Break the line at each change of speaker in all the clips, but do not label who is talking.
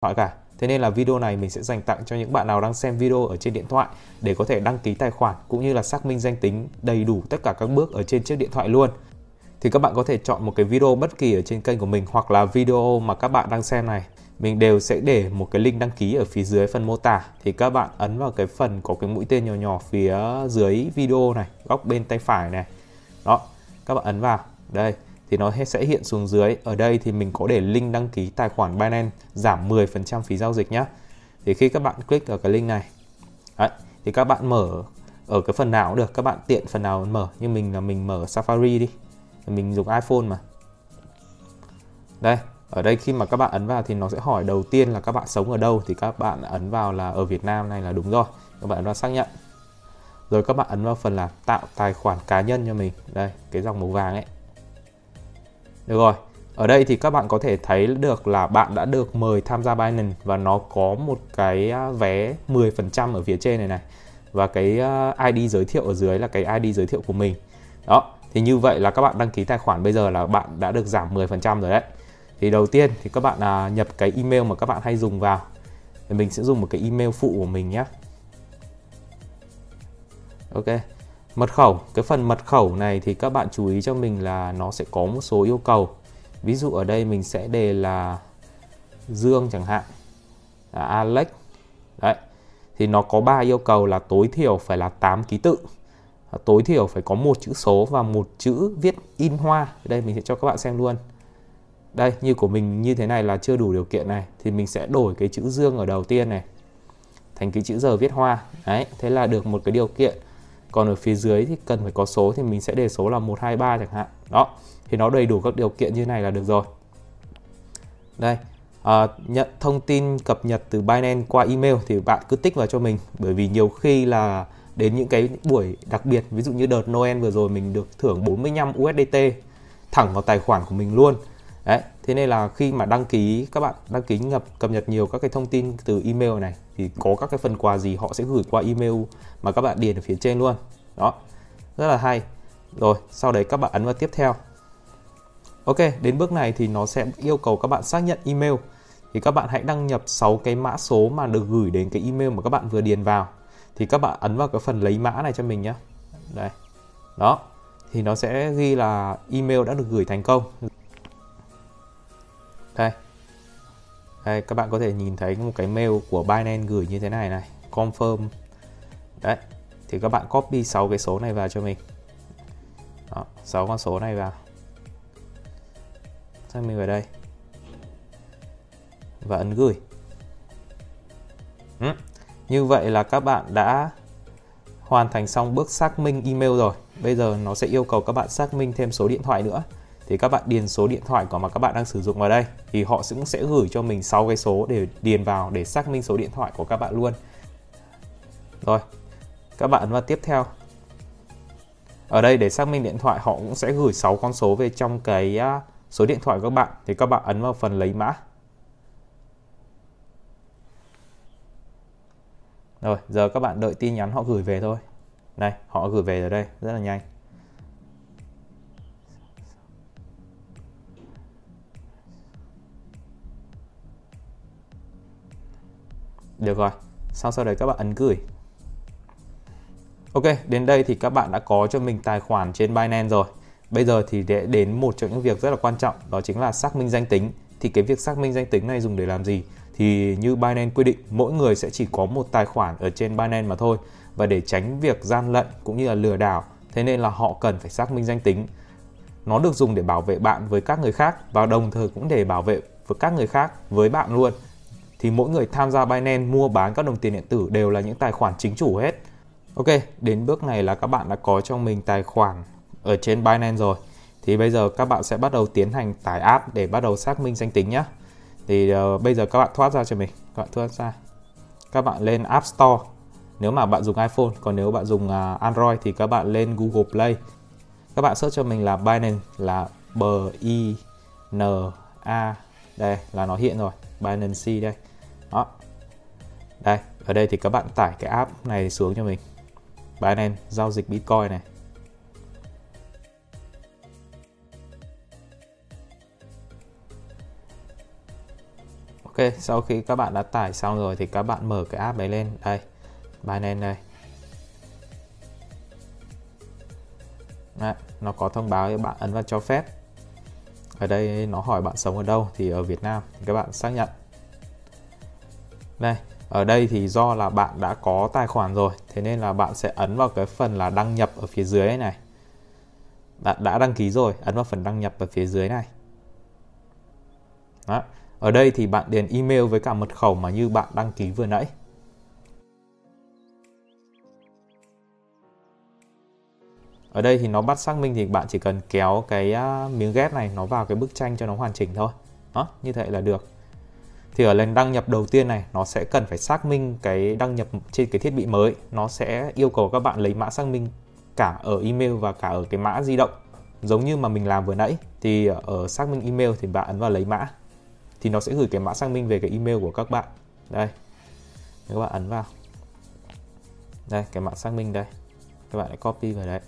thoại cả. Thế nên là video này mình sẽ dành tặng cho những bạn nào đang xem video ở trên điện thoại để có thể đăng ký tài khoản cũng như là xác minh danh tính đầy đủ tất cả các bước ở trên chiếc điện thoại luôn. Thì các bạn có thể chọn một cái video bất kỳ ở trên kênh của mình hoặc là video mà các bạn đang xem này. Mình đều sẽ để một cái link đăng ký ở phía dưới phần mô tả thì các bạn ấn vào cái phần có cái mũi tên nhỏ nhỏ phía dưới video này, góc bên tay phải này. Đó, các bạn ấn vào. Đây, thì nó sẽ hiện xuống dưới. Ở đây thì mình có để link đăng ký tài khoản Binance giảm 10% phí giao dịch nhé. Thì khi các bạn click ở cái link này, đấy, thì các bạn mở ở cái phần nào cũng được, các bạn tiện phần nào mở. như mình là mình mở Safari đi, mình dùng iPhone mà. Đây, ở đây khi mà các bạn ấn vào thì nó sẽ hỏi đầu tiên là các bạn sống ở đâu thì các bạn ấn vào là ở Việt Nam này là đúng rồi. Các bạn ấn vào xác nhận. Rồi các bạn ấn vào phần là tạo tài khoản cá nhân cho mình. Đây, cái dòng màu vàng ấy được rồi, ở đây thì các bạn có thể thấy được là bạn đã được mời tham gia Binance và nó có một cái à, vé 10% ở phía trên này này. Và cái à, ID giới thiệu ở dưới là cái ID giới thiệu của mình. Đó, thì như vậy là các bạn đăng ký tài khoản bây giờ là bạn đã được giảm 10% rồi đấy. Thì đầu tiên thì các bạn à, nhập cái email mà các bạn hay dùng vào. Thì mình sẽ dùng một cái email phụ của mình nhé. Ok Mật khẩu, cái phần mật khẩu này thì các bạn chú ý cho mình là nó sẽ có một số yêu cầu. Ví dụ ở đây mình sẽ đề là Dương chẳng hạn, là Alex. Đấy. Thì nó có ba yêu cầu là tối thiểu phải là 8 ký tự. Tối thiểu phải có một chữ số và một chữ viết in hoa. Đây mình sẽ cho các bạn xem luôn. Đây, như của mình như thế này là chưa đủ điều kiện này thì mình sẽ đổi cái chữ Dương ở đầu tiên này thành cái chữ giờ viết hoa. Đấy, thế là được một cái điều kiện còn ở phía dưới thì cần phải có số thì mình sẽ đề số là 123 chẳng hạn. Đó thì nó đầy đủ các điều kiện như này là được rồi. Đây à, nhận thông tin cập nhật từ Binance qua email thì bạn cứ tích vào cho mình. Bởi vì nhiều khi là đến những cái buổi đặc biệt ví dụ như đợt Noel vừa rồi mình được thưởng 45 USDT thẳng vào tài khoản của mình luôn. Đấy thế nên là khi mà đăng ký các bạn đăng ký nhập cập nhật nhiều các cái thông tin từ email này thì có các cái phần quà gì họ sẽ gửi qua email mà các bạn điền ở phía trên luôn. Đó, rất là hay. Rồi, sau đấy các bạn ấn vào tiếp theo. Ok, đến bước này thì nó sẽ yêu cầu các bạn xác nhận email. Thì các bạn hãy đăng nhập 6 cái mã số mà được gửi đến cái email mà các bạn vừa điền vào. Thì các bạn ấn vào cái phần lấy mã này cho mình nhé đây. Đó. Thì nó sẽ ghi là email đã được gửi thành công. Đây đây các bạn có thể nhìn thấy một cái mail của Binance gửi như thế này này confirm. Đấy thì các bạn copy 6 cái số này vào cho mình. Đó, 6 con số này vào. Sang mình vào đây. Và ấn gửi. Ừ. như vậy là các bạn đã hoàn thành xong bước xác minh email rồi. Bây giờ nó sẽ yêu cầu các bạn xác minh thêm số điện thoại nữa thì các bạn điền số điện thoại của mà các bạn đang sử dụng vào đây. Thì họ cũng sẽ gửi cho mình 6 cái số để điền vào để xác minh số điện thoại của các bạn luôn. Rồi, các bạn ấn vào tiếp theo. Ở đây để xác minh điện thoại, họ cũng sẽ gửi 6 con số về trong cái à, số điện thoại của các bạn. Thì các bạn ấn vào phần lấy mã. Rồi, giờ các bạn đợi tin nhắn họ gửi về thôi. Này, họ gửi về ở đây, rất là nhanh. Được rồi, sau sau đấy các bạn ấn gửi. Ok, đến đây thì các bạn đã có cho mình tài khoản trên Binance rồi. Bây giờ thì để đến một trong những việc rất là quan trọng, đó chính là xác minh danh tính. Thì cái việc xác minh danh tính này dùng để làm gì? Thì như Binance quy định, mỗi người sẽ chỉ có một tài khoản ở trên Binance mà thôi. Và để tránh việc gian lận cũng như là lừa đảo, thế nên là họ cần phải xác minh danh tính. Nó được dùng để bảo vệ bạn với các người khác và đồng thời cũng để bảo vệ với các người khác với bạn luôn thì mỗi người tham gia Binance mua bán các đồng tiền điện tử đều là những tài khoản chính chủ hết. Ok, đến bước này là các bạn đã có cho mình tài khoản ở trên Binance rồi. Thì bây giờ các bạn sẽ bắt đầu tiến hành tải app để bắt đầu xác minh danh tính nhé. Thì uh, bây giờ các bạn thoát ra cho mình, các bạn thoát ra. Các bạn lên App Store nếu mà bạn dùng iPhone, còn nếu bạn dùng uh, Android thì các bạn lên Google Play. Các bạn search cho mình là Binance là B I N A đây là nó hiện rồi, Binance đây đây ở đây thì các bạn tải cái app này xuống cho mình Binance giao dịch Bitcoin này Ok sau khi các bạn đã tải xong rồi thì các bạn mở cái app đấy lên đây, Binance đây. Đấy, nó có thông báo cho bạn ấn vào cho phép. Ở đây nó hỏi bạn sống ở đâu thì ở Việt Nam thì các bạn xác nhận. Đây, ở đây thì do là bạn đã có tài khoản rồi, thế nên là bạn sẽ ấn vào cái phần là đăng nhập ở phía dưới này. Bạn đã đăng ký rồi, ấn vào phần đăng nhập ở phía dưới này. Đó. Ở đây thì bạn điền email với cả mật khẩu mà như bạn đăng ký vừa nãy. Ở đây thì nó bắt xác minh thì bạn chỉ cần kéo cái à, miếng ghép này nó vào cái bức tranh cho nó hoàn chỉnh thôi. Đó, như vậy là được. Thì ở lần đăng nhập đầu tiên này nó sẽ cần phải xác minh cái đăng nhập trên cái thiết bị mới. Nó sẽ yêu cầu các bạn lấy mã xác minh cả ở email và cả ở cái mã di động. Giống như mà mình làm vừa nãy thì ở xác minh email thì bạn ấn vào lấy mã thì nó sẽ gửi cái mã xác minh về cái email của các bạn. Đây các bạn ấn vào. Đây cái mã xác minh đây. Các bạn lại copy vào đấy.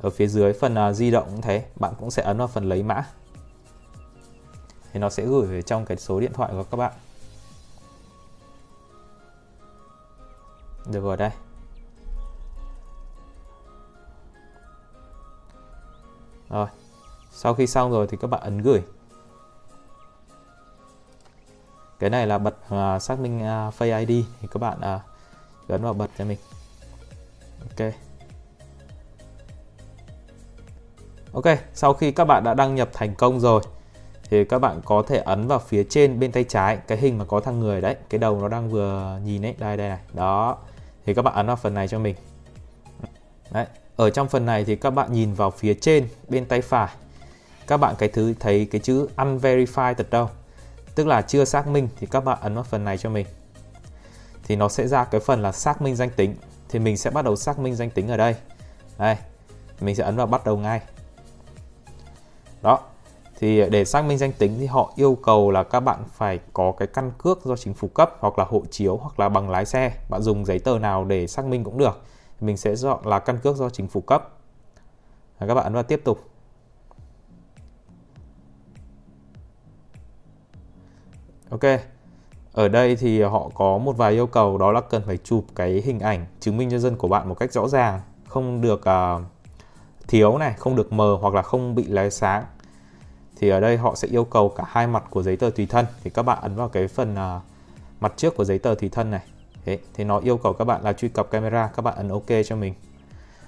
Ở phía dưới phần uh, di động cũng thế bạn cũng sẽ ấn vào phần lấy mã thì nó sẽ gửi về trong cái số điện thoại của các bạn. Được rồi đây. Rồi sau khi xong rồi thì các bạn ấn gửi. Cái này là bật uh, xác minh uh, Face ID thì các bạn uh, ấn vào bật cho mình. Ok. Ok sau khi các bạn đã đăng nhập thành công rồi thì các bạn có thể ấn vào phía trên bên tay trái, cái hình mà có thằng người đấy, cái đầu nó đang vừa nhìn đấy đây đây này, đó. Thì các bạn ấn vào phần này cho mình. Đấy, ở trong phần này thì các bạn nhìn vào phía trên bên tay phải. Các bạn cái thứ, thấy cái chữ unverified thật đâu? Tức là chưa xác minh, thì các bạn ấn vào phần này cho mình. Thì nó sẽ ra cái phần là xác minh danh tính. Thì mình sẽ bắt đầu xác minh danh tính ở đây. Đây, mình sẽ ấn vào bắt đầu ngay. Đó thì để xác minh danh tính thì họ yêu cầu là các bạn phải có cái căn cước do chính phủ cấp hoặc là hộ chiếu hoặc là bằng lái xe bạn dùng giấy tờ nào để xác minh cũng được mình sẽ chọn là căn cước do chính phủ cấp à, các bạn ấn vào tiếp tục Ok. Ở đây thì họ có một vài yêu cầu đó là cần phải chụp cái hình ảnh chứng minh nhân dân của bạn một cách rõ ràng, không được uh, thiếu này, không được mờ hoặc là không bị lóe sáng. Thì ở đây họ sẽ yêu cầu cả hai mặt của giấy tờ tùy thân. Thì các bạn ấn vào cái phần uh, mặt trước của giấy tờ tùy thân này. Thế thì nó yêu cầu các bạn là truy cập camera, các bạn ấn OK cho mình.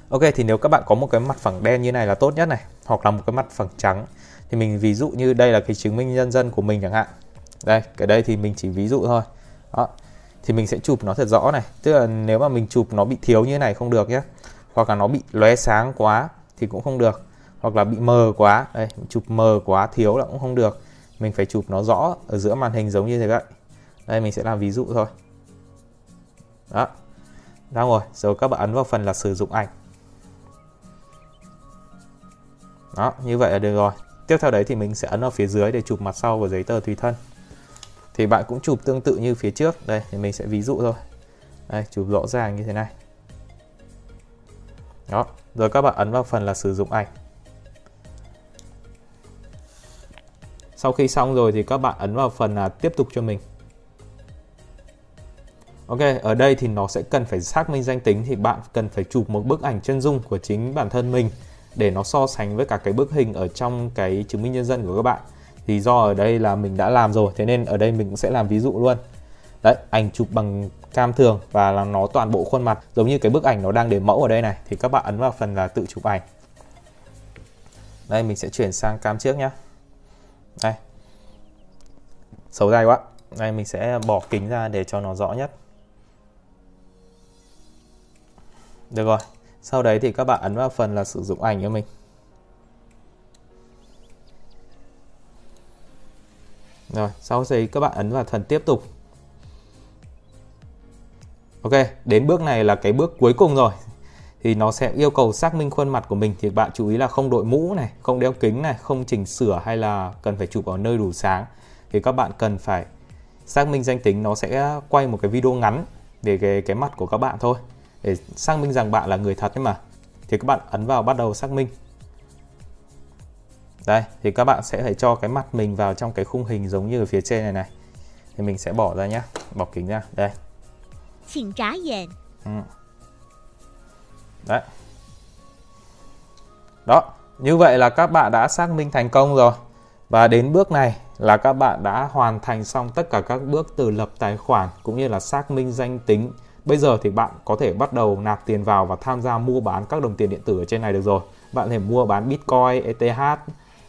Ok thì nếu các bạn có một cái mặt phẳng đen như này là tốt nhất này, hoặc là một cái mặt phẳng trắng thì mình ví dụ như đây là cái chứng minh nhân dân của mình chẳng hạn. Đây cái đây thì mình chỉ ví dụ thôi. Đó thì mình sẽ chụp nó thật rõ này. Tức là nếu mà mình chụp nó bị thiếu như thế này không được nhé. Hoặc là nó bị lóe sáng quá thì cũng không được hoặc là bị mờ quá. Đây, chụp mờ quá thiếu là cũng không được. Mình phải chụp nó rõ ở giữa màn hình giống như thế vậy. Đây, mình sẽ làm ví dụ thôi. Đó. Ra rồi rồi các bạn ấn vào phần là sử dụng ảnh. Đó, như vậy là được rồi. Tiếp theo đấy thì mình sẽ ấn vào phía dưới để chụp mặt sau của giấy tờ tùy thân. Thì bạn cũng chụp tương tự như phía trước. Đây, thì mình sẽ ví dụ thôi. Đây, chụp rõ ràng như thế này. Đó, rồi các bạn ấn vào phần là sử dụng ảnh. Sau khi xong rồi thì các bạn ấn vào phần là tiếp tục cho mình. Ok, ở đây thì nó sẽ cần phải xác minh danh tính thì bạn cần phải chụp một bức ảnh chân dung của chính bản thân mình để nó so sánh với cả cái bức hình ở trong cái chứng minh nhân dân của các bạn. Thì do ở đây là mình đã làm rồi thế nên ở đây mình cũng sẽ làm ví dụ luôn. Đấy ảnh chụp bằng cam thường và là nó toàn bộ khuôn mặt giống như cái bức ảnh nó đang để mẫu ở đây này. Thì các bạn ấn vào phần là tự chụp ảnh. Đây mình sẽ chuyển sang cam trước nhé đây. Xấu dài quá. Đây mình sẽ bỏ kính ra để cho nó rõ nhất. Được rồi. Sau đấy thì các bạn ấn vào phần là sử dụng ảnh cho mình. Rồi, sau đấy các bạn ấn vào phần tiếp tục. Ok, đến bước này là cái bước cuối cùng rồi thì nó sẽ yêu cầu xác minh khuôn mặt của mình. Thì bạn chú ý là không đội mũ này, không đeo kính này, không chỉnh sửa hay là cần phải chụp ở nơi đủ sáng. Thì các bạn cần phải xác minh danh tính nó sẽ quay một cái video ngắn về cái cái mặt của các bạn thôi. Để xác minh rằng bạn là người thật ấy mà. Thì các bạn ấn vào bắt đầu xác minh. Đây thì các bạn sẽ phải cho cái mặt mình vào trong cái khung hình giống như ở phía trên này này. Thì mình sẽ bỏ ra nhá bỏ kính ra. Đây.
Xin trả diện
ừ đấy. Đó như vậy là các bạn đã xác minh thành công rồi. Và đến bước này là các bạn đã hoàn thành xong tất cả các bước từ lập tài khoản cũng như là xác minh danh tính. Bây giờ thì bạn có thể bắt đầu nạp tiền vào và tham gia mua bán các đồng tiền điện tử ở trên này được rồi. Bạn có thể mua bán Bitcoin, ETH, uh,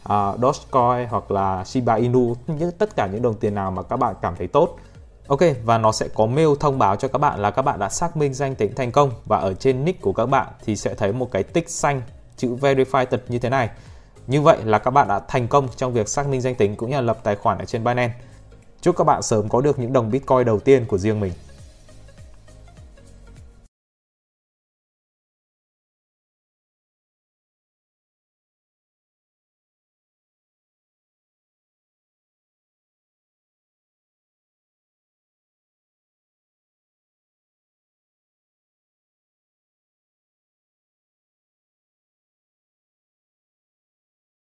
à, Dogecoin hoặc là Shiba Inu những tất cả những đồng tiền nào mà các bạn cảm thấy tốt. Ok, và nó sẽ có mail thông báo cho các bạn là các bạn đã xác minh danh tính thành công và ở trên nick của các bạn thì sẽ thấy một cái tích xanh, chữ verified như thế này. Như vậy là các bạn đã thành công trong việc xác minh danh tính cũng như là lập tài khoản ở trên Binance. Chúc các bạn sớm có được những đồng Bitcoin đầu tiên của riêng mình.